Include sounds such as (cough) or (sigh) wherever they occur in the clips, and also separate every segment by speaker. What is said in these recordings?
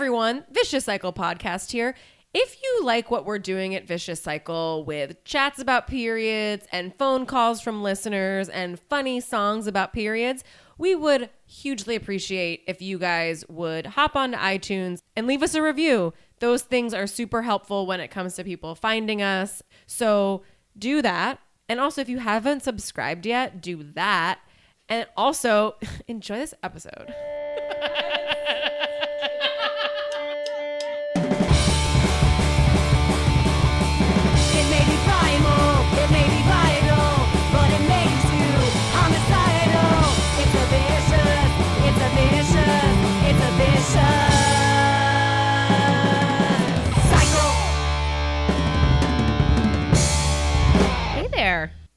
Speaker 1: everyone, Vicious Cycle podcast here. If you like what we're doing at Vicious Cycle with chats about periods and phone calls from listeners and funny songs about periods, we would hugely appreciate if you guys would hop onto iTunes and leave us a review. Those things are super helpful when it comes to people finding us. So do that. And also, if you haven't subscribed yet, do that. And also, (laughs) enjoy this episode. (laughs)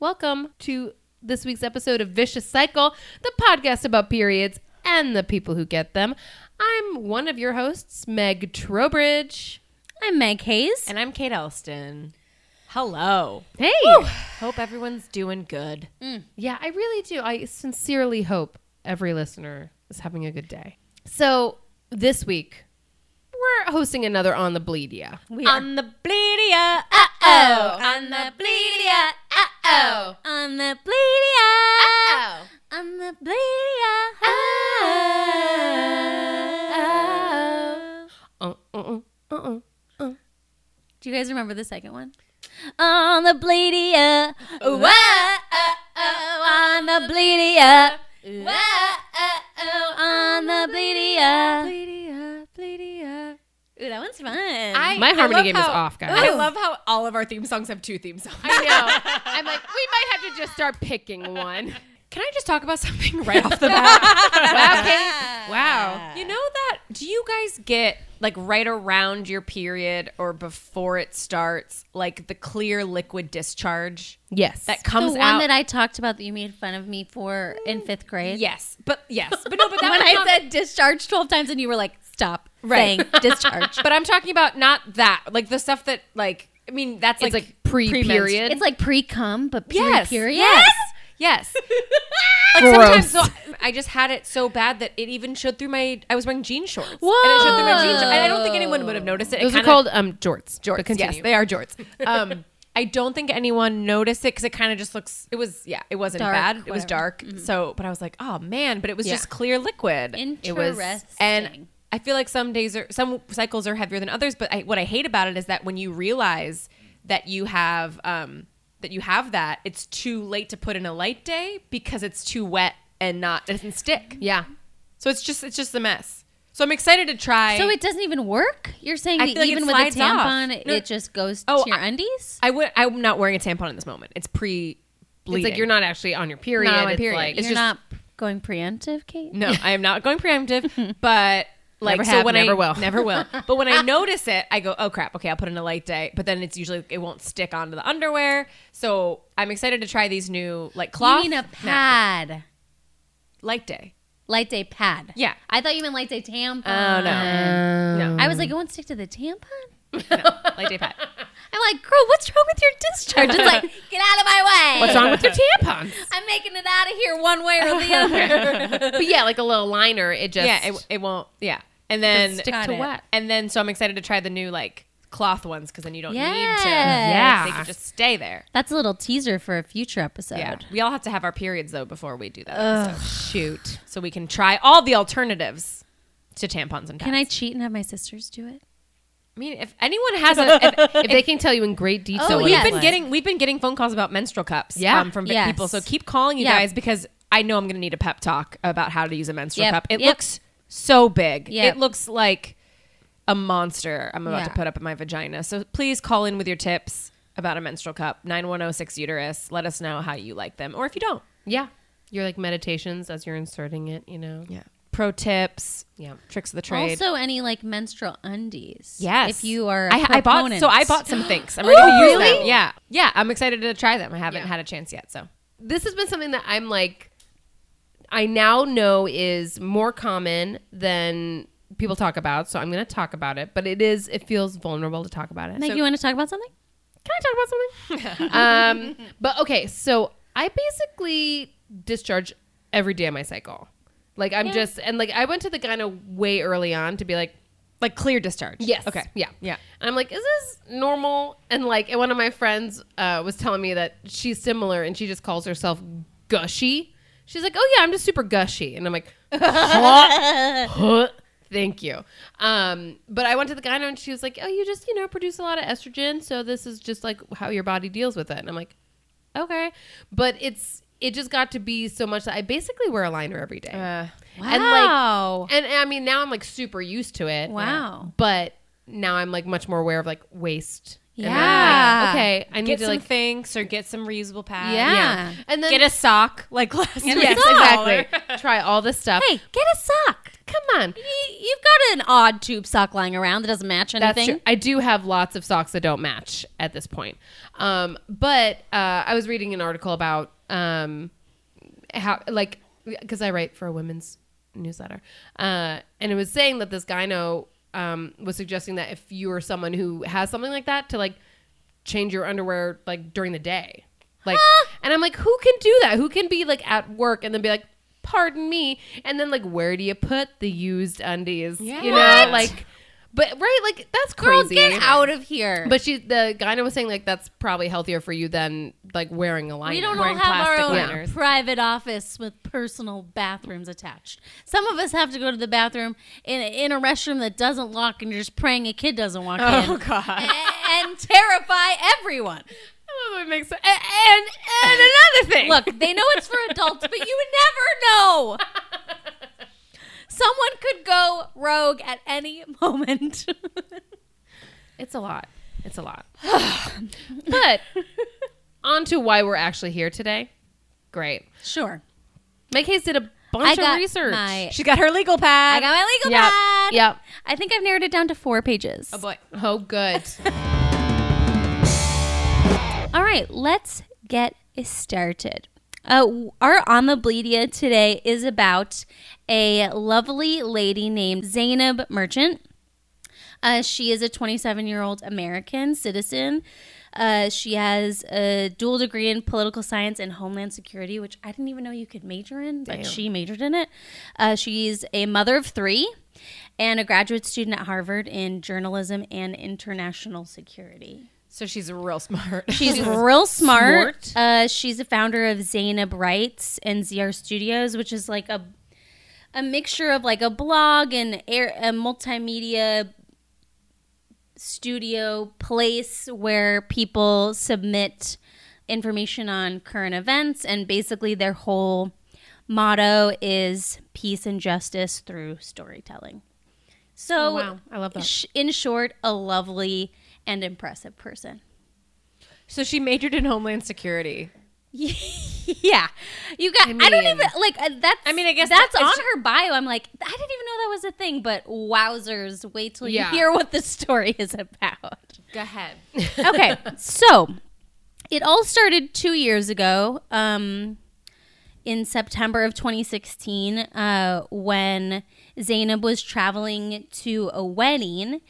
Speaker 2: Welcome to this week's episode of Vicious Cycle, the podcast about periods and the people who get them. I'm one of your hosts, Meg Trowbridge.
Speaker 3: I'm Meg Hayes.
Speaker 1: And I'm Kate Elston. Hello.
Speaker 2: Hey.
Speaker 1: Hope everyone's doing good.
Speaker 2: Yeah, I really do. I sincerely hope every listener is having a good day. So, this week, we're hosting another On the Bleedia.
Speaker 3: We are
Speaker 1: On the bleedia.
Speaker 3: Uh oh on the bleedia. Uh oh on the bleedia.
Speaker 2: Oh.
Speaker 3: On the bleedia.
Speaker 2: Uh,
Speaker 3: Oh.
Speaker 2: uh, uh, uh, uh.
Speaker 3: Do you guys remember the second one? On the bleedia. Whoa, oh, oh, on the bleedia. Whoa, oh, oh, on the. Bleedia,
Speaker 1: bleedia.
Speaker 3: Ooh, that one's fun.
Speaker 1: I,
Speaker 2: My harmony
Speaker 1: love
Speaker 2: game is off, guys.
Speaker 1: I love how all of our theme songs have two theme songs.
Speaker 2: I know. I'm like, we might have to just start picking one.
Speaker 1: Can I just talk about something right off the bat? (laughs)
Speaker 2: Wow, Kate. Wow.
Speaker 1: You know that? Do you guys get like right around your period or before it starts, like the clear liquid discharge
Speaker 2: Yes.
Speaker 1: that comes
Speaker 3: the
Speaker 1: comes
Speaker 3: one
Speaker 1: out?
Speaker 3: that I talked about that you made fun of me for in fifth grade.
Speaker 1: yes, but yes, but no, but that (laughs)
Speaker 3: when I
Speaker 1: not-
Speaker 3: said discharge 12 times and you were like, stop
Speaker 1: Right.
Speaker 3: saying (laughs) discharge.
Speaker 1: But I'm talking about not that, like the stuff that, like, I mean, that's
Speaker 2: It's
Speaker 1: like,
Speaker 2: like pre-period.
Speaker 3: it's like pre cum, but pre
Speaker 1: Yes.
Speaker 3: period.
Speaker 1: Yes. Yes. (laughs) like sometimes so I just had it so bad that it even showed through my. I was wearing jean shorts. And it showed through my jean shorts. And I don't think anyone would have noticed it. It
Speaker 2: Those are
Speaker 1: kinda-
Speaker 2: called um jorts.
Speaker 1: jorts.
Speaker 2: But.
Speaker 1: Yes, they are jorts. Um, (laughs) I don't think anyone noticed it because it kind of just looks. It was yeah, it wasn't
Speaker 3: Dark,
Speaker 1: bad. It was
Speaker 3: whatever.
Speaker 1: dark. So, but I was like, oh man, but it was
Speaker 2: Yeah.
Speaker 1: just clear liquid.
Speaker 2: It was-
Speaker 3: Interesting.
Speaker 1: and I feel like some days are some cycles are heavier than others. But I, what I hate about it is that when you realize that you have um, that you have that, it's too late to put in a light day because it's too wet and not it doesn't stick.
Speaker 2: Yeah.
Speaker 1: So it's just it's just a mess. So I'm excited to try.
Speaker 3: so it doesn't even work? You're saying that
Speaker 1: like
Speaker 3: even with a tampon, it-
Speaker 1: No.
Speaker 3: it just goes
Speaker 1: Oh,
Speaker 3: to your undies?
Speaker 1: I would. I'm not wearing a tampon in this moment. It's pre.
Speaker 2: It's like you're not actually on your period.
Speaker 1: Not on my
Speaker 2: It's
Speaker 1: period.
Speaker 2: like
Speaker 1: It's
Speaker 3: You're
Speaker 1: just-
Speaker 3: not going preemptive, Kate?
Speaker 1: No, I am not going (laughs) preemptive, but like
Speaker 2: Never
Speaker 1: so
Speaker 2: have,
Speaker 1: when
Speaker 2: never
Speaker 1: I
Speaker 2: will. (laughs)
Speaker 1: never will. But when I (laughs) notice it, I go, "Oh crap, okay, I'll put in a light day." But then it's usually it won't stick onto the underwear. So I'm excited to try these new like cloth
Speaker 3: You mean a
Speaker 1: napkins.
Speaker 3: pad.
Speaker 1: light day.
Speaker 3: Light day pad.
Speaker 1: Yeah.
Speaker 3: I thought you meant light day tampon.
Speaker 1: Oh no, mm. no,
Speaker 3: I was like, it won't stick to the tampon? (laughs)
Speaker 1: light day pad.
Speaker 3: I'm like, girl, what's wrong with your discharge? It's like, get out of my way.
Speaker 2: What's wrong with your tampons?
Speaker 3: I'm making it out of here one way or the other.
Speaker 2: but yeah, like a little liner. It just
Speaker 1: yeah, it, it won't. Yeah, and then
Speaker 2: stick to
Speaker 3: it.
Speaker 2: wet.
Speaker 1: and then so I'm excited to try the new like cloth ones because then you don't need to.
Speaker 2: Yeah.
Speaker 1: they can just stay there.
Speaker 3: That's a little teaser for a future episode.
Speaker 1: Yeah, we all have to have our periods though before we do that. Shoot, so we can try all the alternatives to tampons and pads.
Speaker 3: Can I cheat and have my sisters do it?
Speaker 1: I mean, if anyone has a, if, (laughs)
Speaker 2: if they can tell you in great detail,
Speaker 3: Oh,
Speaker 1: we've
Speaker 2: it's
Speaker 1: been getting we've been getting phone calls about menstrual cups,
Speaker 2: Yeah.
Speaker 1: um, from
Speaker 3: Yes.
Speaker 1: people. So keep calling you
Speaker 3: Yeah.
Speaker 1: guys because I know I'm going to need a pep talk about how to use a menstrual
Speaker 3: Yep.
Speaker 1: cup. It
Speaker 3: Yep.
Speaker 1: looks so big.
Speaker 3: Yep.
Speaker 1: It looks like a monster I'm about to put up in my vagina. So please call in with your tips about a menstrual cup. Nine one zero six uterus. Let us know how you like them, or if you don't.
Speaker 2: yeah, your like meditations as you're inserting it. You know.
Speaker 1: Yeah. Pro tips.
Speaker 2: Yeah.
Speaker 1: Tricks of the trade.
Speaker 3: Also, any like menstrual undies.
Speaker 1: Yes.
Speaker 3: If you are,
Speaker 1: I, I bought so I bought some things. (gasps) I'm ready to use
Speaker 3: really?
Speaker 1: them. Yeah, yeah. I'm excited to try them. I haven't
Speaker 2: Yeah.
Speaker 1: had a chance yet. So
Speaker 2: this has been something that I'm like, I now know is more common than people talk about. So I'm going to talk about it, but it is, it feels vulnerable to talk about it.
Speaker 3: Meg,
Speaker 2: So-
Speaker 3: you want to talk about something?
Speaker 2: Can I talk about something? (laughs) um, but okay, so I basically discharge every day of my cycle. Like I'm
Speaker 3: Yeah.
Speaker 2: just and like I went to the gyno way early on to be like,
Speaker 1: Like clear discharge.
Speaker 2: Yes.
Speaker 1: Okay.
Speaker 2: Yeah.
Speaker 1: Yeah.
Speaker 2: And I'm like, is this normal? And like, and one of my friends uh, was telling me that she's similar, and she just calls herself gushy. She's like, oh yeah, I'm just super gushy, and I'm like, huh? Huh? Thank you. Um, but I went to the gyno, and she was like, oh, you just you know produce a lot of estrogen, so this is just like how your body deals with it. And I'm like, okay, but it's it just got to be so much that I basically wear a liner every day.
Speaker 1: Uh,
Speaker 2: And
Speaker 3: Wow.
Speaker 2: like, and I mean, now I'm like super used to it.
Speaker 3: Wow.
Speaker 2: But now I'm like much more aware of like waste. And I'm
Speaker 3: Yeah.
Speaker 2: like, okay. I need
Speaker 1: get
Speaker 2: to
Speaker 1: some
Speaker 2: like,
Speaker 1: Thinx or get some reusable pads.
Speaker 3: Yeah.
Speaker 2: yeah. And then
Speaker 1: Get a sock like (laughs) last
Speaker 2: yes, exactly. (laughs) Try all this stuff.
Speaker 3: Hey, get a sock.
Speaker 2: come on.
Speaker 3: Y- You've got an odd tube sock lying around that doesn't match anything.
Speaker 2: That's true. I do have lots of socks that don't match at this point. Um, but uh, I was reading an article about um, how, like, because I write for a women's newsletter, uh, and it was saying that this gyno um, was suggesting that if you are someone who has something like that, to like change your underwear like during the day, like, and I'm like, who can do that? Who can be like at work and then be like, pardon me, and then like, where do you put the used undies? You know,
Speaker 1: What?
Speaker 2: like. But right, like that's
Speaker 3: Girl,
Speaker 2: crazy.
Speaker 3: get out of here.
Speaker 2: But she, the gyno was saying like that's probably healthier for you than like wearing a liner.
Speaker 3: we don't all have our own
Speaker 1: liners.
Speaker 3: private office with personal bathrooms attached. Some of us have to go to the bathroom in a, in a restroom that doesn't lock, and you're just praying a kid doesn't walk (laughs)
Speaker 1: Oh
Speaker 3: in
Speaker 1: god.
Speaker 3: A- and terrify everyone.
Speaker 2: Oh, that makes sense. And, and and another thing.
Speaker 3: Look, they know it's for adults, but you never know. (laughs) Someone could go rogue at any moment. (laughs)
Speaker 2: it's a lot. It's a lot. (sighs) but on to why we're actually here today. Great.
Speaker 3: sure.
Speaker 2: Meg Hayes did a bunch of research.
Speaker 3: my
Speaker 1: She got her legal pad.
Speaker 3: I got my legal
Speaker 2: Yep.
Speaker 3: pad.
Speaker 2: Yep.
Speaker 3: I think I've narrowed it down to four pages.
Speaker 1: oh boy.
Speaker 2: Oh, good. (laughs)
Speaker 3: All right, let's get started. Uh, our on the Bleedia today is about a lovely lady named Zainab Merchant. Uh, she is a 27 year old American citizen. Uh, she has a dual degree in political science and homeland security, which I didn't even know you could major in, but she majored in it. Uh, she's a mother of three and a graduate student at Harvard in journalism and international security.
Speaker 1: So she's real smart.
Speaker 3: She's (laughs) real smart.
Speaker 2: smart.
Speaker 3: Uh, she's a founder of Zainab Writes and ZR Studios, which is like a a mixture of like a blog and air, a multimedia studio place where people submit information on current events and basically their whole motto is peace and justice through storytelling. So,
Speaker 2: Oh, wow. I love that.
Speaker 3: sh- in short, a lovely and impressive person.
Speaker 1: so she majored in homeland security.
Speaker 3: Yeah, you got. I, don't even like uh, that's.
Speaker 1: I mean, I guess
Speaker 3: that's on her bio. I'm like, I didn't even know that was a thing. But wowzers! Wait till
Speaker 2: Yeah.
Speaker 3: you hear what the story is about.
Speaker 1: Go ahead. (laughs)
Speaker 3: Okay, so it all started two years ago, um, in September of 2016, uh, when Zainab was traveling to a wedding,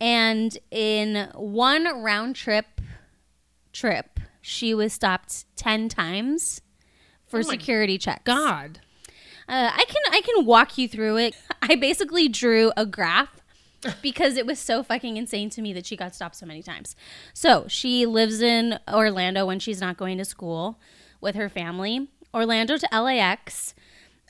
Speaker 3: and in one round trip trip, she was stopped ten times for
Speaker 2: my
Speaker 3: security checks.
Speaker 2: God.
Speaker 3: Uh, I can I can walk you through it. (laughs) I basically drew a graph (laughs) because it was so fucking insane to me that she got stopped so many times. So she lives in Orlando when she's not going to school with her family. Orlando to LAX.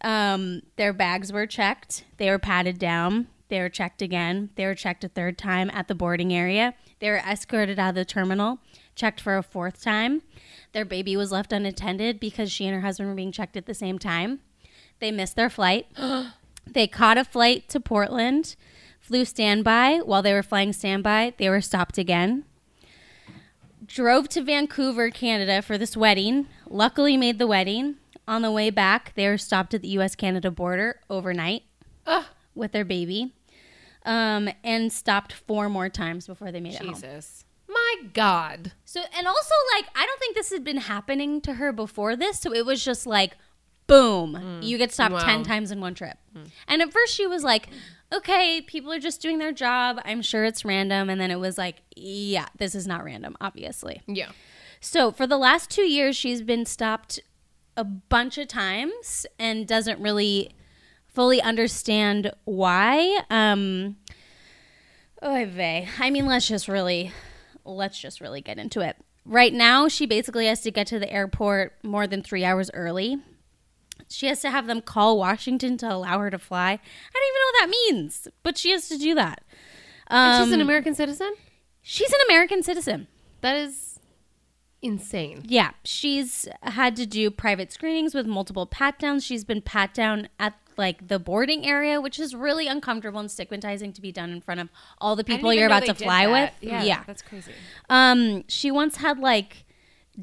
Speaker 3: Um, their bags were checked. They were patted down. They were checked again. They were checked a third time at the boarding area. They were escorted out of the terminal, checked for a fourth time. Their baby was left unattended because she and her husband were being checked at the same time. They missed their flight. (gasps) they caught a flight to Portland, flew standby. While they were flying standby, they were stopped again. Drove to Vancouver, Canada for this wedding. Luckily, made the wedding. On the way back, they were stopped at the U.S. Canada border overnight with their baby, um, and stopped four more times before they made it home.
Speaker 1: Jesus.
Speaker 2: My God.
Speaker 3: So, and also, like, I don't think this had been happening to her before this. So it was just like, boom, you get stopped
Speaker 2: Wow.
Speaker 3: 10 times in one trip. And at first she was like, okay, people are just doing their job. I'm sure it's random. And then it was like, yeah, this is not random, obviously.
Speaker 2: Yeah.
Speaker 3: So for the last two years, she's been stopped a bunch of times and doesn't really fully understand why. Um, Oy vey. I mean, let's just really, let's just really get into it. Right now, she basically has to get to the airport more than three hours early. She has to have them call Washington to allow her to fly. I don't even know what that means, but she has to do that.
Speaker 2: And she's an
Speaker 3: Um,
Speaker 2: American citizen.
Speaker 3: she's an American citizen.
Speaker 2: That is insane.
Speaker 3: Yeah, she's had to do private screenings with multiple pat downs. She's been pat down at like the boarding area, which is really uncomfortable and stigmatizing to be done in front of all the people you're about to fly with.
Speaker 1: Yeah, that's crazy.
Speaker 3: Um, she once had like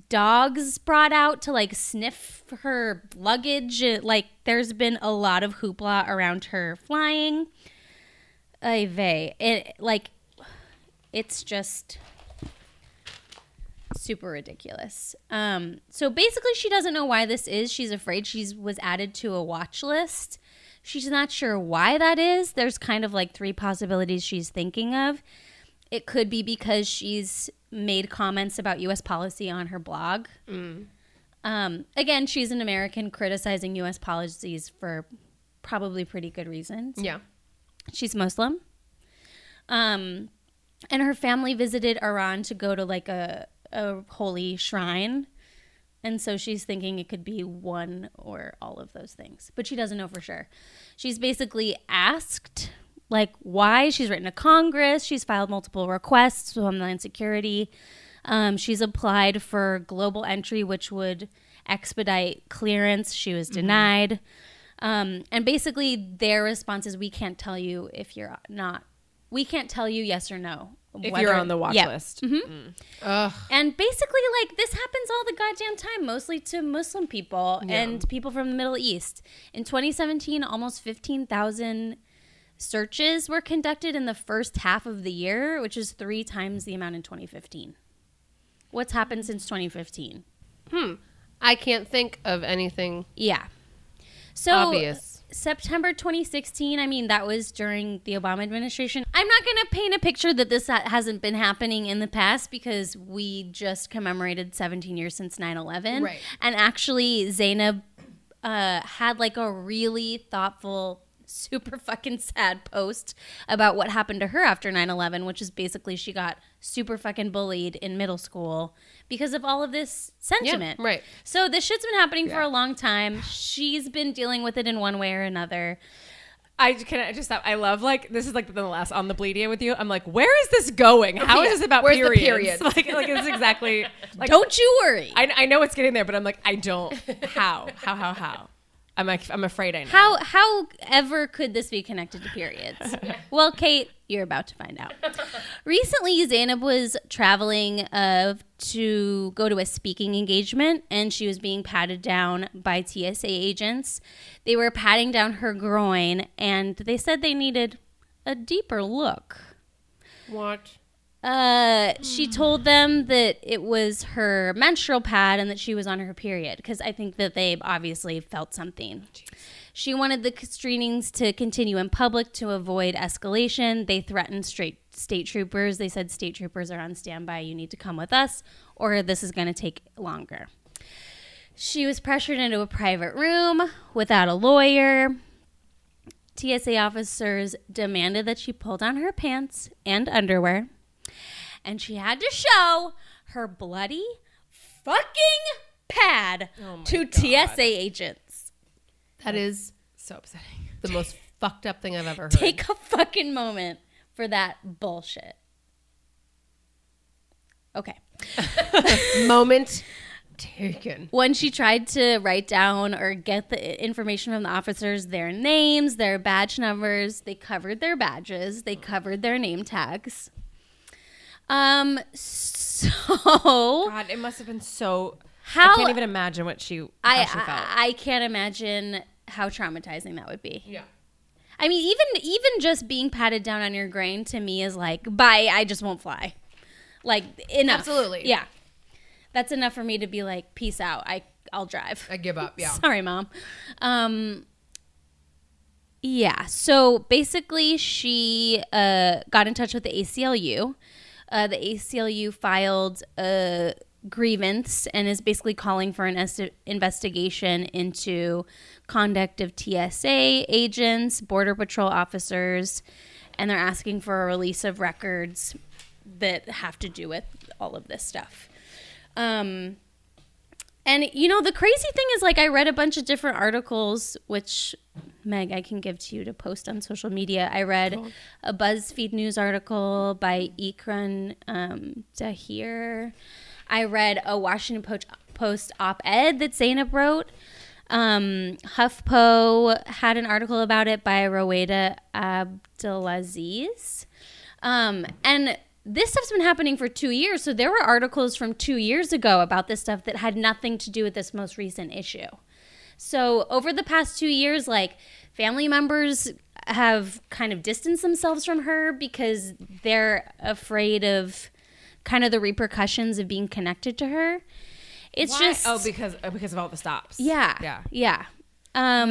Speaker 3: dogs brought out to like sniff her luggage. It- Like, there's been a lot of hoopla around her flying. Ay vey. It like, it's just super ridiculous. Um, so basically, she doesn't know why this is. She's afraid she was added to a watch list. She's not sure why that is. There's kind of like three possibilities she's thinking of. It could be because she's made comments about U.S. policy on her blog. Um, again, she's an American criticizing U.S. policies for probably pretty good reasons.
Speaker 2: Yeah.
Speaker 3: She's Muslim. Um, and her family visited Iran to go to like a, a holy shrine. And so she's thinking it could be one or all of those things, but she doesn't know for sure. She's basically asked, like, why. She's written to Congress. She's filed multiple requests to Homeland Security. Um, she's applied for global entry, which would expedite clearance. She was denied. Um, and basically, their response is, "We can't tell you if you're not. We can't tell you yes or no
Speaker 1: If
Speaker 3: whether-
Speaker 1: you're on the watch
Speaker 3: Yeah.
Speaker 1: list.
Speaker 2: Ugh.
Speaker 3: And basically, like this happens all the goddamn time, mostly to Muslim people and people from the Middle East. In 2017, almost 15,000 searches were conducted in the first half of the year, which is three times the amount in 2015. What's happened since 2015? Hmm.
Speaker 2: I can't think of anything
Speaker 3: Yeah. So
Speaker 2: obvious.
Speaker 3: September 2016, I mean, that was during the Obama administration. I'm not going to paint a picture that this hasn't been happening in the past because we just commemorated 17 years since 9 11.
Speaker 2: Right.
Speaker 3: And actually, Zainab uh, had like a really thoughtful, super fucking sad post about what happened to her after 9 11, which is basically she got super fucking bullied in middle school because of all of this sentiment.
Speaker 2: right.
Speaker 3: So this shit's been happening for a long time. She's been dealing with it in one way or another.
Speaker 1: I can I just stop. I love like this is like the last on the bleedia with you. I'm like, where is this going? How is this about
Speaker 2: Where's the
Speaker 1: periods?
Speaker 2: periods? (laughs)
Speaker 1: like like it's exactly (laughs) like
Speaker 3: Don't you worry.
Speaker 1: I, I know it's getting there, but I'm like, I don't. (laughs) How? How? How? How? I'm I'm afraid I know.
Speaker 3: How how ever could this be connected to periods? (laughs) well, Kate, you're about to find out. Recently, Zainab was traveling uh, to go to a speaking engagement, and she was being patted down by TSA agents. They were patting down her groin, and they said they needed a deeper look.
Speaker 2: What?
Speaker 3: Uh, she told them that it was her menstrual pad and that she was on her period because I think that they obviously felt something. She wanted the screenings to continue in public to avoid escalation. They threatened straight state troopers. They said state troopers are on standby. You need to come with us, or this is going to take longer. She was pressured into a private room without a lawyer. TSA officers demanded that she pull down her pants and underwear and she had to show her bloody fucking pad oh to TSA agents.
Speaker 2: That is
Speaker 1: so upsetting.
Speaker 2: the most (laughs) fucked up thing I've ever heard.
Speaker 3: Take a fucking moment for that bullshit. Okay. (laughs)
Speaker 2: moment taken.
Speaker 3: When she tried to write down or get the information from the officers, their names, their badge numbers, they covered their badges, they covered their name tags. Um, (laughs) so
Speaker 1: God, it must have been so.
Speaker 3: How-
Speaker 1: I can't even imagine what she.
Speaker 3: I,
Speaker 1: she felt.
Speaker 3: I I can't imagine how traumatizing that would be.
Speaker 2: Yeah.
Speaker 3: I mean, even even just being patted down on your grain to me is like, bye. I just won't fly. Like enough.
Speaker 2: Absolutely.
Speaker 3: Yeah, that's enough for me to be like, peace out. I I'll drive.
Speaker 2: I give up. (laughs) Yeah.
Speaker 3: Sorry, mom. Um. Yeah. So basically, she uh, got in touch with the ACLU. Uh, the ACLU filed a grievance and is basically calling for an est- investigation into conduct of TSA agents, Border Patrol officers, and they're asking for a release of records that have to do with all of this stuff. Um, and you know, the crazy thing is, like, I read a bunch of different articles, which Meg, I can give to you to post on social media. I read a BuzzFeed news article by Ikran um, Dahir. I read a Washington Post, Post op-ed that Zainab wrote. Um, HuffPo had an article about it by Rowaida Abdelaziz. Um, and this stuff's been happening for two years. So there were articles from two years ago about this stuff that had nothing to do with this most recent issue. So over the past two years, like family members have kind of distanced themselves from her because they're afraid of kind of the repercussions of being connected to her. It's
Speaker 1: Why?
Speaker 3: just
Speaker 1: oh because oh, because of all the stops.
Speaker 3: yeah.
Speaker 1: yeah.
Speaker 3: Yeah. Um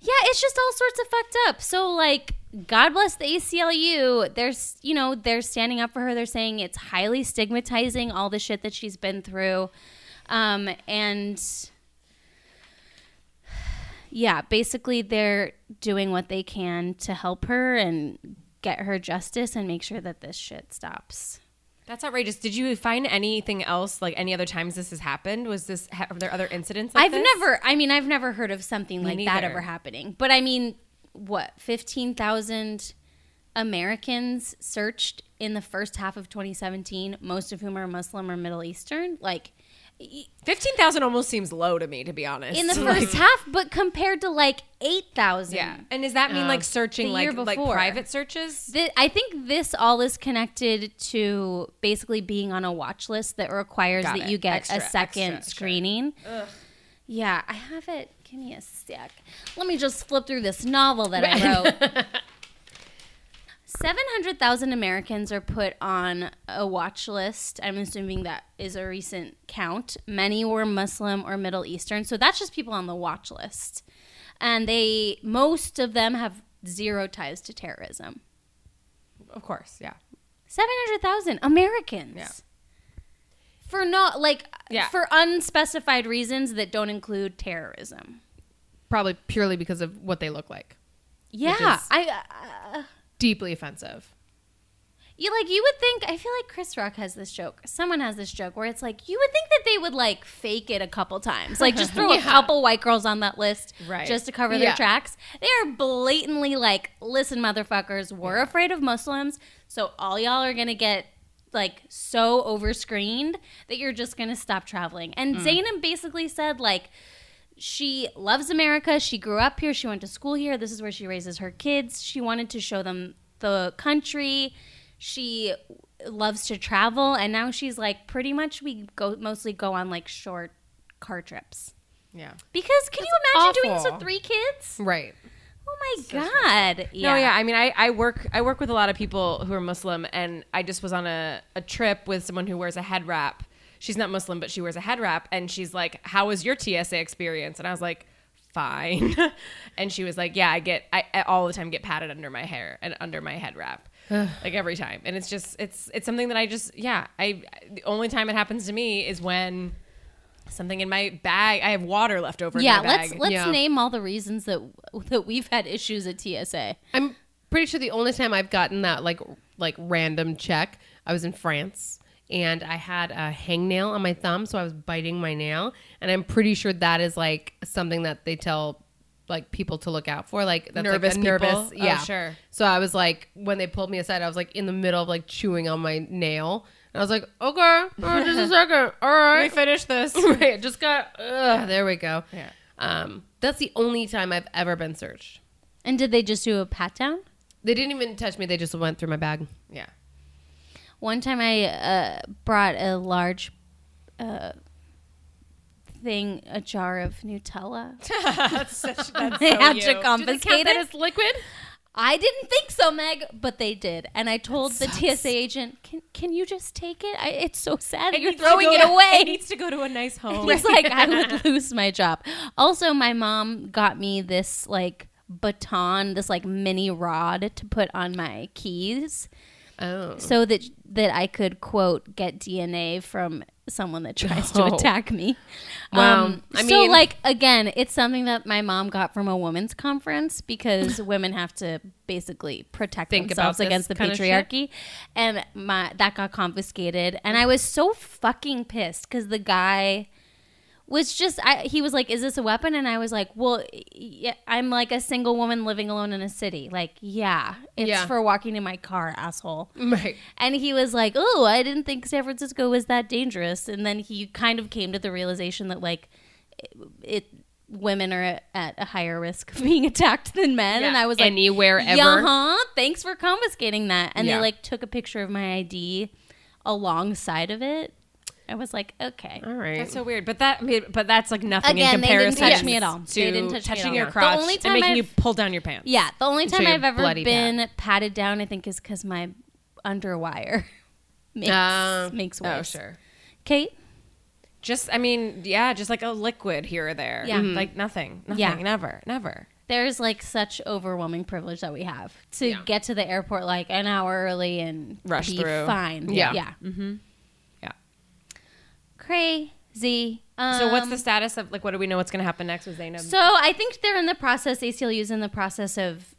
Speaker 3: Yeah, it's just all sorts of fucked up. So like God bless the ACLU. There's, you know, they're standing up for her. They're saying it's highly stigmatizing all the shit that she's been through. Um and yeah, basically they're doing what they can to help her and get her justice and make sure that this shit stops.
Speaker 1: That's outrageous. Did you find anything else like any other times this has happened? Was this ha- are there other incidents? Like
Speaker 3: I've
Speaker 1: this?
Speaker 3: never. I mean, I've never heard of something like that ever happening. But I mean, what fifteen thousand Americans searched in the first half of 2017, most of whom are Muslim or Middle Eastern. Like
Speaker 1: Fifteen thousand almost seems low to me, to be honest.
Speaker 3: in the (laughs) first half, but compared to like eight thousand.
Speaker 1: yeah. And does that mean like um,
Speaker 3: searching
Speaker 1: like like private searches?
Speaker 3: Th- I think this all is connected to basically being on a watch list that requires
Speaker 1: Got
Speaker 3: that
Speaker 1: it.
Speaker 3: you get
Speaker 1: Extra,
Speaker 3: a second
Speaker 1: extra, extra.
Speaker 3: screening. Yeah, I have it. Give me a sec. Let me just flip through this novel that I wrote. (laughs) 700,000 Americans are put on a watch list. I'm assuming that is a recent count. Many were Muslim or Middle Eastern. So that's just people on the watch list. And they, most of them have zero ties to terrorism.
Speaker 1: Of course, yeah.
Speaker 3: 700,000 Americans.
Speaker 1: Yeah.
Speaker 3: For not, like,
Speaker 1: Yeah.
Speaker 3: for unspecified reasons that don't include terrorism.
Speaker 2: Probably purely because of what they look like.
Speaker 3: Yeah. I, uh,
Speaker 2: Deeply offensive.
Speaker 3: You like you would think I feel like Chris Rock has this joke. Someone has this joke where it's like you would think that they would like fake it a couple times. Like just (laughs) throw a couple white girls on that list
Speaker 1: Right.
Speaker 3: just to cover their
Speaker 2: Yeah.
Speaker 3: tracks. They are blatantly like, listen, motherfuckers, we're afraid of Muslims, so all y'all are gonna get like so overscreened that you're just gonna stop traveling. And mm. Zainab basically said like she loves America. She grew up here. She went to school here. This is where she raises her kids. She wanted to show them the country. She loves to travel, and now she's like, pretty much we go mostly go on like short car trips.
Speaker 1: Yeah.
Speaker 3: Because can you imagine doing this with three kids?
Speaker 2: Right.
Speaker 3: Oh my god!
Speaker 1: No, yeah. I mean, I, I work I work with a lot of people who are Muslim, and I just was on a, a trip with someone who wears a head wrap. She's not Muslim, but she wears a head wrap, and she's like, "How was your TSA experience?" And I was like, "Fine." (laughs) and she was like, "Yeah, I get I, I all the time get patted under my hair and under my head wrap." (sighs) like every time and it's just it's it's something that i just yeah i the only time it happens to me is when something in my bag i have water left over
Speaker 3: Yeah,
Speaker 1: in my bag
Speaker 3: let's let's
Speaker 2: Yeah.
Speaker 3: name all the reasons that that we've had issues at TSA.
Speaker 2: I'm pretty sure the only time I've gotten that like like random check, I was in France and I had a hangnail on my thumb, so I was biting my nail, and I'm pretty sure that is like something that they tell like people to look out for, like that's
Speaker 1: Nervous
Speaker 2: like a
Speaker 1: people?
Speaker 2: nervous,
Speaker 1: Oh,
Speaker 2: yeah,
Speaker 1: sure.
Speaker 2: So I was like, when they pulled me aside, I was like in the middle of like chewing on my nail, and I was like, okay, oh, just a second, (laughs) All right.
Speaker 1: Let me finish this (laughs)
Speaker 2: right, just got, ugh, there we go.
Speaker 1: Yeah.
Speaker 2: Um, that's the only time I've ever been searched.
Speaker 3: And did they just do a pat down?
Speaker 2: They didn't even touch me; they just went through my bag.
Speaker 1: yeah
Speaker 3: One time I uh, brought a large uh, thing, a jar of Nutella. (laughs)
Speaker 1: that's such that's
Speaker 3: they
Speaker 1: so
Speaker 3: had
Speaker 1: you.
Speaker 3: to confiscate it.
Speaker 2: as liquid?
Speaker 3: I didn't think so, Meg, but they did. And I told the TSA agent, "Can can you just take it? I, it's so sad
Speaker 1: It
Speaker 3: you're throwing it
Speaker 1: to-
Speaker 3: away."
Speaker 1: It needs to go to a nice (laughs) home.
Speaker 3: He's like, I would (laughs) lose my job. Also, my mom got me this like baton, this like mini rod to put on my keys,
Speaker 2: Oh,
Speaker 3: so that that I could quote get DNA from someone that tries (laughs) to
Speaker 2: Oh.
Speaker 3: attack me.
Speaker 2: Wow.
Speaker 3: Um,
Speaker 2: I
Speaker 3: so
Speaker 2: mean-
Speaker 3: like again, it's something that my mom got from a women's conference because (laughs) women have to basically protect themselves against the patriarchy, and my that got confiscated, and I was so fucking pissed because the guy was just I, he was like is this a weapon and i was like well yeah, i'm like a single woman living alone in a city like yeah it's
Speaker 2: Yeah.
Speaker 3: for walking in my car asshole
Speaker 2: Right.
Speaker 3: and he was like oh i didn't think san francisco was that dangerous and then he kind of came to the realization that like it, it women are at a higher risk of being (laughs) attacked than men and i was like
Speaker 2: Anywhere, ever.
Speaker 3: yeah huh thanks for confiscating that and
Speaker 2: Yeah.
Speaker 3: they like took a picture of my id alongside of it i was like okay
Speaker 2: All right.
Speaker 1: That's so weird, but that I mean, but that's like nothing
Speaker 3: Again,
Speaker 1: in
Speaker 3: they didn't
Speaker 1: comparison.
Speaker 3: touch me at all.
Speaker 1: To
Speaker 3: They didn't touch me at
Speaker 1: touching
Speaker 3: all.
Speaker 1: your
Speaker 3: The
Speaker 1: crotch
Speaker 3: only
Speaker 1: and making
Speaker 3: I've-
Speaker 1: you pull down your pants.
Speaker 3: Yeah, the only
Speaker 2: So
Speaker 3: time
Speaker 2: you're
Speaker 3: I've ever
Speaker 2: bloody
Speaker 3: been patted down, I think, is because my underwire makes (laughs)
Speaker 2: Uh,
Speaker 3: makes
Speaker 1: Oh, sure.
Speaker 3: Kate,
Speaker 1: Just, I mean, yeah, just like a liquid here or there.
Speaker 3: Yeah. Mhm.
Speaker 1: Like nothing. Nothing.
Speaker 3: Yeah.
Speaker 1: Never. Never.
Speaker 3: there's like such overwhelming privilege that we have to
Speaker 2: Yeah.
Speaker 3: get to the airport like an hour early and
Speaker 1: Rush
Speaker 3: be
Speaker 1: through.
Speaker 3: fine.
Speaker 2: Yeah.
Speaker 3: yeah,
Speaker 1: Mm-hmm.
Speaker 3: Crazy. Um,
Speaker 1: So what's the status of like? What do we know? What's going to happen next with Zainab?
Speaker 3: So I think they're in the process. ACLU is in the process of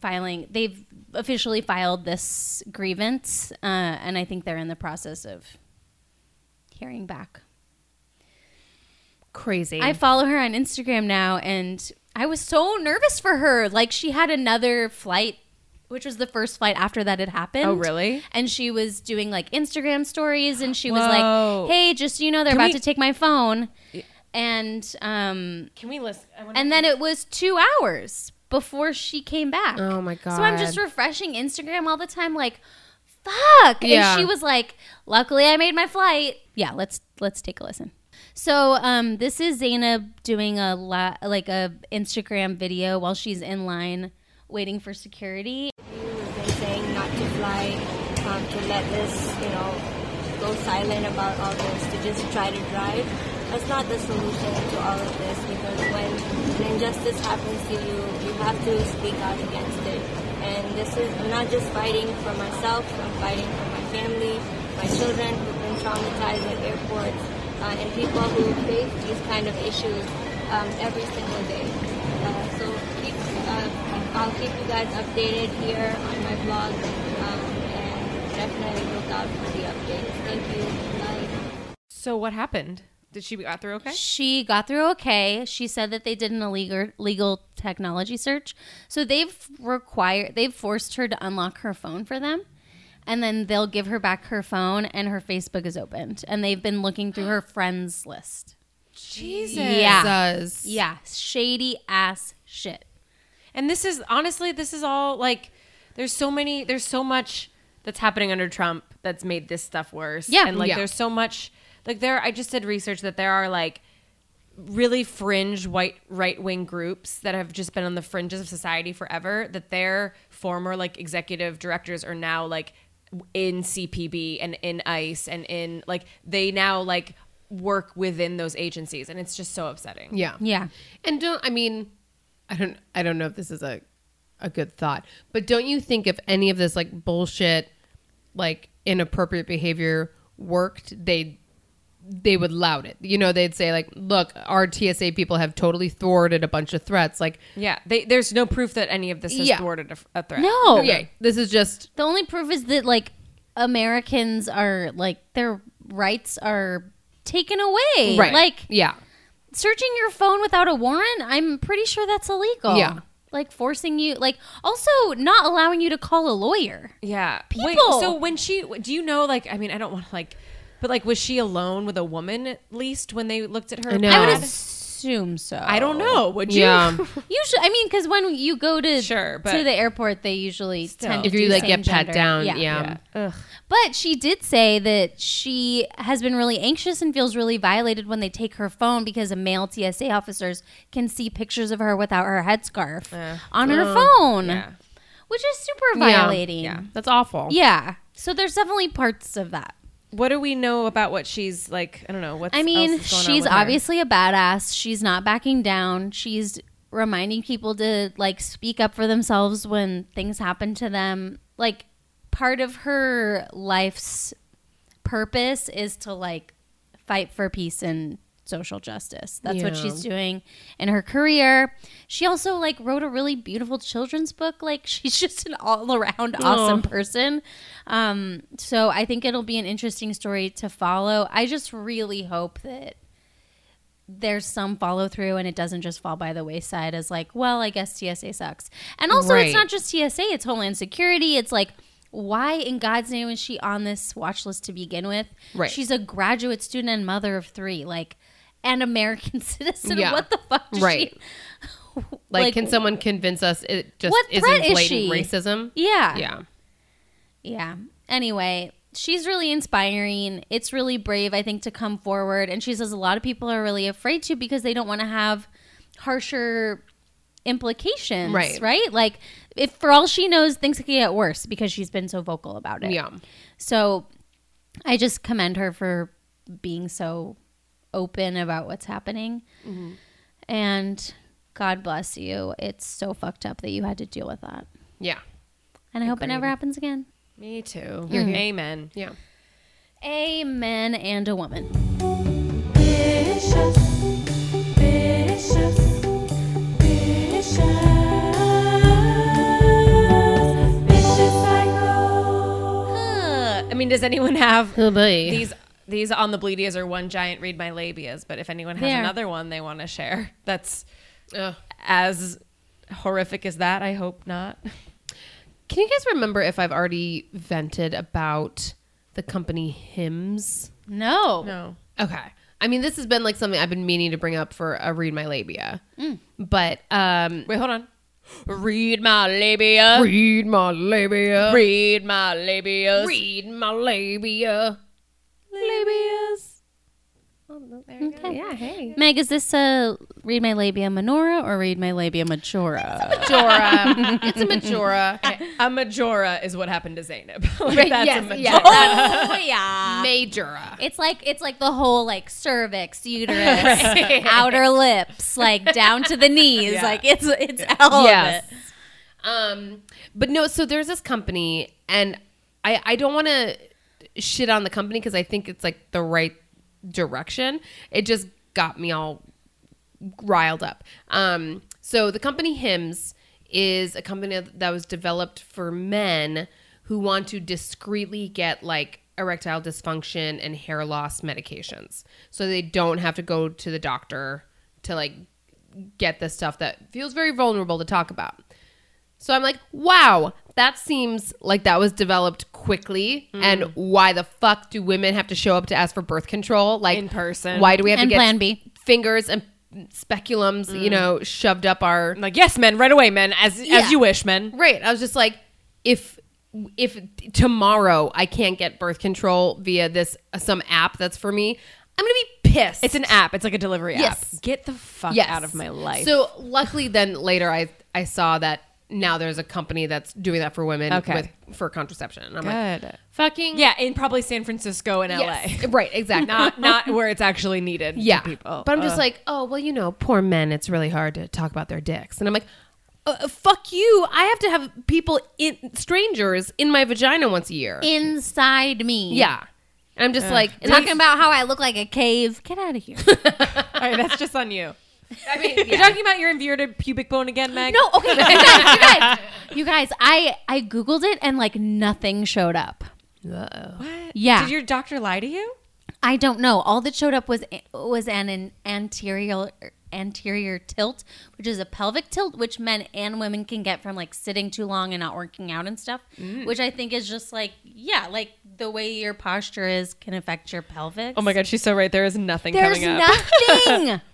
Speaker 3: filing. They've officially filed this grievance, uh, and I think they're in the process of hearing back.
Speaker 2: Crazy.
Speaker 3: I follow her on Instagram now, and I was so nervous for her. Like she had another flight, which was the first flight after that had happened.
Speaker 1: Oh, really?
Speaker 3: And she was doing like Instagram stories, and she was
Speaker 1: Whoa.
Speaker 3: like, "Hey, just so you know, they're
Speaker 1: Can
Speaker 3: about
Speaker 1: we-
Speaker 3: to take my phone." And um,
Speaker 1: Can we listen? I wanna-
Speaker 3: and then it was two hours before she came back.
Speaker 2: Oh my god.
Speaker 3: So I'm just
Speaker 2: God.
Speaker 3: refreshing Instagram all the time, like, fuck.
Speaker 2: Yeah.
Speaker 3: And she was like, luckily I made my flight. Yeah, let's let's take a listen. So um, this is Zainab doing a la- like a Instagram video while she's in line waiting for security.
Speaker 4: We've been saying not to fly, um, to let this, you know, go silent about all this, to just try to drive. That's not the solution to all of this because when an injustice happens to you, you have to speak out against it. And this is, I'm not just fighting for myself, I'm fighting for my family, my children who've been traumatized at airports, uh, and people who face these kind of issues um, every single day. Uh, so keep, uh, I'll keep you guys updated here on my blog, um, and definitely look out for the updates. Thank you. Bye.
Speaker 1: So what happened? Did she got through okay?
Speaker 3: She got through okay. She said that they did an illegal legal technology search. So they've required they've forced her to unlock her phone for them. And then they'll give her back her phone and her Facebook is opened. And they've been looking through her friends list.
Speaker 1: Jesus.
Speaker 3: Yeah.
Speaker 2: Does.
Speaker 3: Yeah, shady ass shit.
Speaker 1: And this is honestly, this is all like, there's so many, there's so much that's happening under Trump that's made this stuff worse.
Speaker 3: Yeah.
Speaker 1: and like
Speaker 2: Yeah.
Speaker 1: there's so much, like there. I just did research that there are like really fringe white right wing groups that have just been on the fringes of society forever. That their former like executive directors are now like in CPB and in ICE and in like they now like work within those agencies, and it's just so upsetting.
Speaker 2: Yeah.
Speaker 3: Yeah.
Speaker 2: And don't I mean I don't I don't know if this is a a good thought, but don't you think if any of this like bullshit like inappropriate behavior worked, they they would loud it. You know, they'd say like, "Look, our TSA people have totally thwarted a bunch of threats." Like,
Speaker 1: Yeah, they, there's no proof that any of this has
Speaker 2: Yeah.
Speaker 1: thwarted a, a threat.
Speaker 3: No.
Speaker 2: okay, this is just
Speaker 3: The only proof is that like Americans are like their rights are taken away.
Speaker 2: right.
Speaker 3: Like
Speaker 2: yeah,
Speaker 3: searching your phone without a warrant, I'm pretty sure that's illegal.
Speaker 2: Yeah.
Speaker 3: Like forcing you, like also not allowing you to call a lawyer.
Speaker 1: Yeah. Wait,
Speaker 3: People.
Speaker 1: so when she, do you know, like, I mean, I don't want to, like, but like, was she alone with a woman at least when they looked at her?
Speaker 2: I know.
Speaker 3: I would
Speaker 1: pad?
Speaker 3: Assume so.
Speaker 1: I don't know. Would you?
Speaker 2: yeah. (laughs)
Speaker 3: Usually, I mean, because when you go to
Speaker 1: Sure, but-
Speaker 3: to the airport, they usually
Speaker 1: Still.
Speaker 3: tend to
Speaker 2: if you
Speaker 3: do
Speaker 2: like
Speaker 3: same
Speaker 2: get pat
Speaker 3: gender.
Speaker 2: down, yeah.
Speaker 1: Yeah. Ugh.
Speaker 3: But she did say that she has been really anxious and feels really violated when they take her phone because a male TSA officers can see pictures of her without her headscarf on her phone,
Speaker 1: Yeah.
Speaker 3: which is super
Speaker 2: Yeah.
Speaker 3: violating.
Speaker 1: Yeah.
Speaker 2: That's awful.
Speaker 3: Yeah. So there's definitely parts of that.
Speaker 1: What do we know about what she's like? I don't know. What's
Speaker 3: I mean,
Speaker 1: else is going on
Speaker 3: she's obviously a badass. She's not backing down. She's reminding people to like speak up for themselves when things happen to them. Like part of her life's purpose is to like fight for peace and social justice. That's what she's doing in her career. She also like wrote a really beautiful children's book. Like (laughs) she's just an all around awesome person. Um, so I think it'll be an interesting story to follow. I just really hope that there's some follow through and it doesn't just fall by the wayside as like, well, I guess TSA sucks. And also
Speaker 2: Right.
Speaker 3: it's not just TSA, it's Homeland Security. It's like why in God's name is she on this watch list to begin with?
Speaker 2: Right.
Speaker 3: She's a graduate student and mother of three, like an American (laughs) citizen.
Speaker 2: Yeah.
Speaker 3: What the fuck
Speaker 2: Right.
Speaker 3: she (laughs)
Speaker 2: Like, can someone convince us it just
Speaker 3: What
Speaker 2: isn't
Speaker 3: threat is
Speaker 2: blatant
Speaker 3: she?
Speaker 2: racism?
Speaker 3: Yeah.
Speaker 2: Yeah.
Speaker 3: Yeah. Anyway, she's really inspiring. It's really brave, I think, to come forward. And she says a lot of people are really afraid to because they don't want to have harsher implications.
Speaker 2: Right.
Speaker 3: Right? Like, if for all she knows, things could get worse because she's been so vocal about it.
Speaker 2: Yeah.
Speaker 3: So I just commend her for being so open about what's happening.
Speaker 2: Mm-hmm.
Speaker 3: And God bless you. It's so fucked up that you had to deal with that.
Speaker 2: Yeah.
Speaker 3: And I hope it never happens again.
Speaker 1: Me too.
Speaker 2: You're here.
Speaker 1: Amen.
Speaker 2: Yeah.
Speaker 3: Amen and a woman.
Speaker 5: Vicious, vicious, vicious, vicious cycle. (sighs)
Speaker 1: I mean, does anyone have
Speaker 2: Oh
Speaker 1: these? These on the bleedias are one giant read my labias, but if anyone has
Speaker 3: There.
Speaker 1: another one they want to share, that's
Speaker 2: Ugh.
Speaker 1: as horrific as that. I hope not.
Speaker 2: Can you guys remember if I've already vented about the company Hims?
Speaker 3: No.
Speaker 1: No.
Speaker 2: Okay. I mean, this has been like something I've been meaning to bring up for a read my labia. But um
Speaker 1: Wait, hold on. Read my labia.
Speaker 2: read my labia.
Speaker 1: Read my labias.
Speaker 2: Read my labia.
Speaker 1: Labias.
Speaker 3: Okay.
Speaker 2: Yeah, hey.
Speaker 3: Meg, is this a read my labia minora or read my labia majora?
Speaker 2: Majora. it's a Majora. (laughs)
Speaker 1: A majora is what happened to Zainab. (laughs) like,
Speaker 2: Right,
Speaker 1: that's
Speaker 2: yes,
Speaker 1: a majora.
Speaker 2: yeah, that's
Speaker 3: oh yeah.
Speaker 2: Majora.
Speaker 3: It's like it's like the whole like cervix, uterus, (laughs) outer lips, like down to the knees.
Speaker 1: Yeah.
Speaker 3: Like it's it's all
Speaker 2: Yes.
Speaker 3: of it.
Speaker 2: Um, but no, so there's this company, and I I don't want to shit on the company because I think it's like the right direction. It just got me all riled up. Um, so the company Hims is a company that was developed for men who want to discreetly get like erectile dysfunction and hair loss medications, so they don't have to go to the doctor to like get this stuff that feels very vulnerable to talk about. So I'm like, wow, that seems like that was developed quickly.
Speaker 1: Mm.
Speaker 2: And why the fuck do women have to show up to ask for birth control? Like
Speaker 1: In person.
Speaker 2: Why do we have
Speaker 3: And
Speaker 2: to get
Speaker 3: Plan B.
Speaker 2: fingers and speculums,
Speaker 1: Mm.
Speaker 2: you know, shoved up our
Speaker 1: like, yes, men, right away, men, as
Speaker 2: Yeah.
Speaker 1: as you wish, men.
Speaker 2: right? I was just like, if if tomorrow I can't get birth control via this some app that's for me, I'm gonna be pissed.
Speaker 1: It's an app. It's like a delivery
Speaker 2: Yes.
Speaker 1: app. Get the fuck
Speaker 2: Yes.
Speaker 1: out of my life.
Speaker 2: So luckily, then later I I saw that now there's a company that's doing that for women
Speaker 1: Okay.
Speaker 2: with for contraception. And I'm like,
Speaker 1: good.
Speaker 2: fucking
Speaker 1: Yeah, in probably San Francisco and
Speaker 2: yes.
Speaker 1: LA. (laughs)
Speaker 2: right, exactly.
Speaker 1: Not (laughs) not where it's actually needed. to
Speaker 2: yeah,
Speaker 1: people.
Speaker 2: But I'm just
Speaker 1: Ugh.
Speaker 2: like, oh well, you know, poor men. It's really hard to talk about their dicks, and I'm like. Uh, fuck you! I have to have people in strangers in my vagina once a year.
Speaker 3: Inside me.
Speaker 2: yeah, and I'm just like
Speaker 3: Talking about how I look like a cave. Get out of here. (laughs)
Speaker 1: all right, that's just on you.
Speaker 2: I mean, (laughs)
Speaker 1: You're talking about your inverted pubic bone again, Meg?
Speaker 3: no, okay, you guys, you (laughs) guys, you guys. I I googled it and like nothing showed up.
Speaker 2: Uh-oh.
Speaker 1: What?
Speaker 3: Yeah.
Speaker 1: Did your doctor lie to you?
Speaker 3: I don't know. All that showed up was was an, an anterior anterior tilt, which is a pelvic tilt, which men and women can get from like sitting too long and not working out and stuff.
Speaker 1: Mm.
Speaker 3: Which I think is just like yeah, like the way your posture is can affect your pelvic.
Speaker 1: Oh my god, she's so right. There is nothing
Speaker 3: There's
Speaker 1: coming up.
Speaker 3: nothing. (laughs)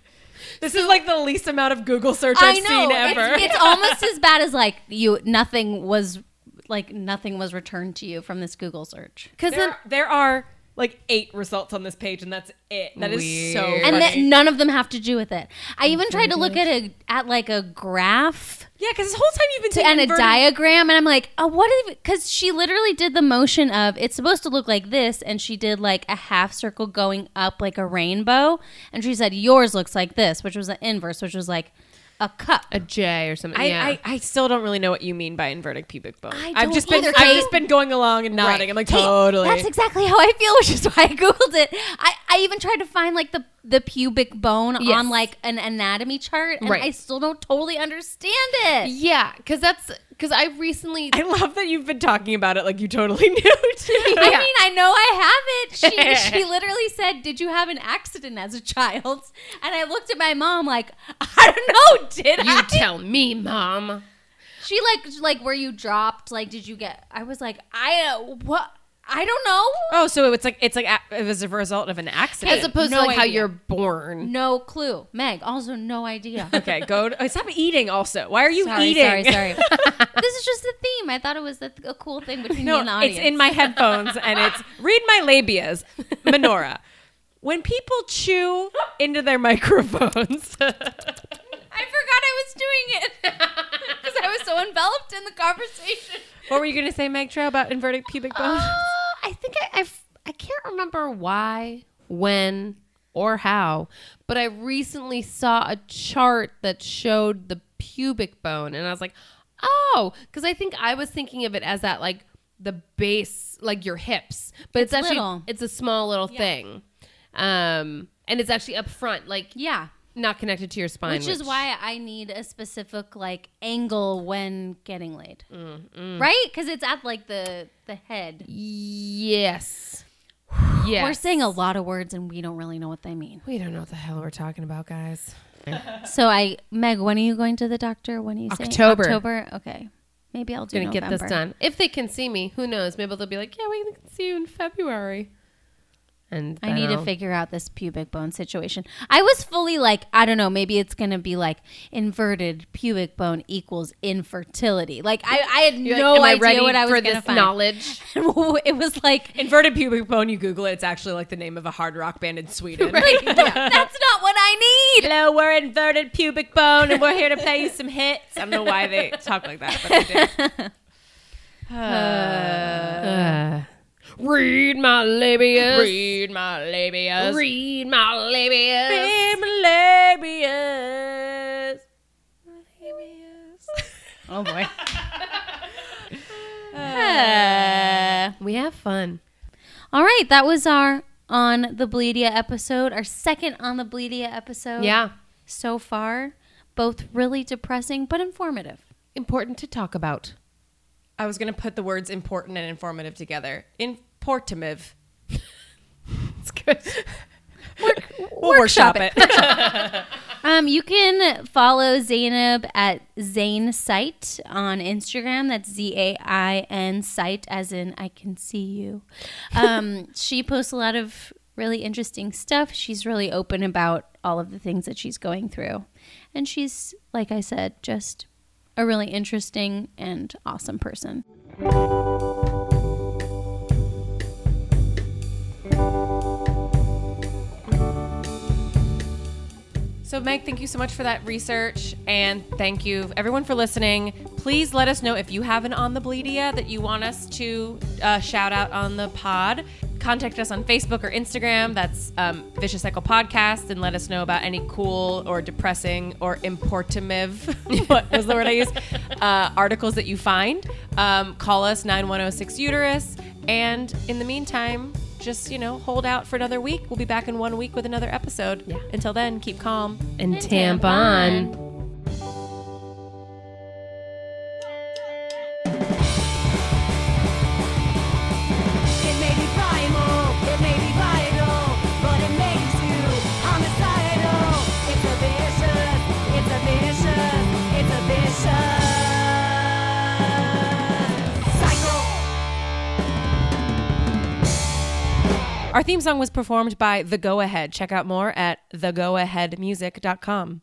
Speaker 1: This is like the least amount of Google search
Speaker 3: I
Speaker 1: I've
Speaker 3: know.
Speaker 1: seen ever.
Speaker 3: It's, it's (laughs) almost as bad as like you. Nothing was like nothing was returned to you from this Google search.
Speaker 2: Because
Speaker 1: there,
Speaker 2: then
Speaker 1: there are like eight results on this page, and that's it. That is so
Speaker 2: Weird.
Speaker 3: and that none of them have to do with it. I even tried to look at a at like a graph
Speaker 1: yeah, because this whole time you've been
Speaker 3: to,
Speaker 1: saying
Speaker 3: and a
Speaker 1: inverted-
Speaker 3: diagram, and I'm like, oh, what is? Because she literally did the motion of it's supposed to look like this, and she did like a half circle going up like a rainbow, and she said yours looks like this, which was an inverse, which was like a cup.
Speaker 2: a J or something.
Speaker 1: I,
Speaker 2: yeah.
Speaker 1: I, I still don't really know what you mean by inverted pubic bone.
Speaker 3: I
Speaker 1: I've
Speaker 3: don't
Speaker 1: just been
Speaker 3: either,
Speaker 1: I've just been going along and nodding. I'm like
Speaker 3: Hey,
Speaker 1: totally.
Speaker 3: That's exactly how I feel, which is why I googled it. I, I even tried to find like the the pubic bone
Speaker 2: Yes.
Speaker 3: on like an anatomy chart, and
Speaker 2: Right.
Speaker 3: I still don't totally understand it.
Speaker 2: Yeah, because that's because I recently.
Speaker 1: I love that you've been talking about it like you totally (laughs) knew. too.
Speaker 3: I mean, I know I have it. She (laughs) she literally said, "Did you have an accident as a child?" And I looked at my mom like, "I don't know, did
Speaker 2: you
Speaker 3: I?"
Speaker 2: tell me, mom.
Speaker 3: She like like where you dropped. Like, did you get? I was like, I uh, what? I don't know.
Speaker 1: Oh, so it's like it's like a- it was a result of an accident.
Speaker 2: As opposed
Speaker 3: no
Speaker 2: to like how
Speaker 3: idea.
Speaker 2: you're born.
Speaker 3: No clue. Meg, also no idea. (laughs)
Speaker 1: okay, go. To, oh, stop eating. Also, why are you
Speaker 3: sorry,
Speaker 1: eating?
Speaker 3: sorry, sorry. (laughs) this is just the theme. I thought it was a, a cool thing between me
Speaker 1: No,
Speaker 3: and the audience.
Speaker 1: it's in my headphones, and it's (laughs) read my labias, Menorah. When people chew into their microphones,
Speaker 3: I forgot I was doing it because I was so enveloped in the conversation.
Speaker 1: what were you going to say, Meg Trow, about inverted pubic bones?
Speaker 2: Oh, I think I can't remember why, when, or how, but I recently saw a chart that showed the pubic bone, and I was like, oh, because I think I was thinking of it as that like the base, like your hips, but it's,
Speaker 3: It's
Speaker 2: actually
Speaker 3: little.
Speaker 2: it's a small little thing, um, and it's actually up front, like
Speaker 3: Yeah.
Speaker 2: Not connected to your spine,
Speaker 3: Which is why I need a specific like angle when getting laid, right? Because it's at like the the head.
Speaker 2: yes, yes,
Speaker 3: We're saying a lot of words and we don't really know what they mean.
Speaker 2: We don't know what the hell we're talking about, guys. (laughs)
Speaker 3: So I, Meg, when are you going to the doctor? When are you saying
Speaker 2: October.
Speaker 3: October. Okay, maybe I'll do
Speaker 2: gonna get this done. If they can see me, who knows? Maybe they'll be like, "Yeah, we can see you in February." And
Speaker 3: I
Speaker 2: then
Speaker 3: need to figure out this pubic bone situation. I was fully like, I don't know, maybe it's gonna be like inverted pubic bone equals infertility. Like I, I had
Speaker 2: You're
Speaker 3: no
Speaker 2: "Am I
Speaker 3: idea
Speaker 2: ready
Speaker 3: what I was
Speaker 2: for
Speaker 3: gonna
Speaker 2: this
Speaker 3: find.
Speaker 2: knowledge. (laughs)
Speaker 3: it was like
Speaker 1: Inverted pubic bone. You Google it. It's actually like the name of a hard rock band in Sweden. (laughs) (laughs)
Speaker 3: that's not what I need.
Speaker 1: Hello, we're inverted pubic bone, and we're here to play you some hits. I don't know why they talk like that, but they do. (sighs) (sighs)
Speaker 2: Uh, read my labias.
Speaker 1: Read my labias.
Speaker 2: Read my labias.
Speaker 1: Read my labias.
Speaker 3: Oh boy. (laughs)
Speaker 2: Uh, uh, we have fun.
Speaker 3: All right, that was our on the Bleedia episode, our second on the Bleedia episode.
Speaker 2: Yeah,
Speaker 3: So far, both really depressing but informative.
Speaker 2: important to talk about.
Speaker 1: I was going to put the words important and informative together. Informative.
Speaker 2: It's good.
Speaker 1: We'll workshop, it. (laughs)
Speaker 3: Um, you can follow Zainab at Zain Sight on Instagram. That's Z A I N Sight, as in I can see you. Um, (laughs) she posts a lot of really interesting stuff. She's really open about all of the things that she's going through. And she's, like I said, just a really interesting and awesome person.
Speaker 1: So, Meg, thank you so much for that research. And thank you, everyone, for listening. Please let us know if you have an On the Bleedia that you want us to uh, shout out on the pod. Contact us on Facebook or Instagram. That's um, Vicious Cycle Podcast. And let us know about any cool or depressing or importative, (laughs) what was the word I used, (laughs) uh, articles that you find. Um, call us 9106 Uterus. And in the meantime, just, you know, hold out for another week. We'll be back in one week with another episode.
Speaker 2: Yeah.
Speaker 1: Until then, keep calm.
Speaker 2: And,
Speaker 3: And
Speaker 2: tampon.
Speaker 3: tampon.
Speaker 1: Our theme song was performed by The Go Ahead. Check out more at thegoaheadmusic.com.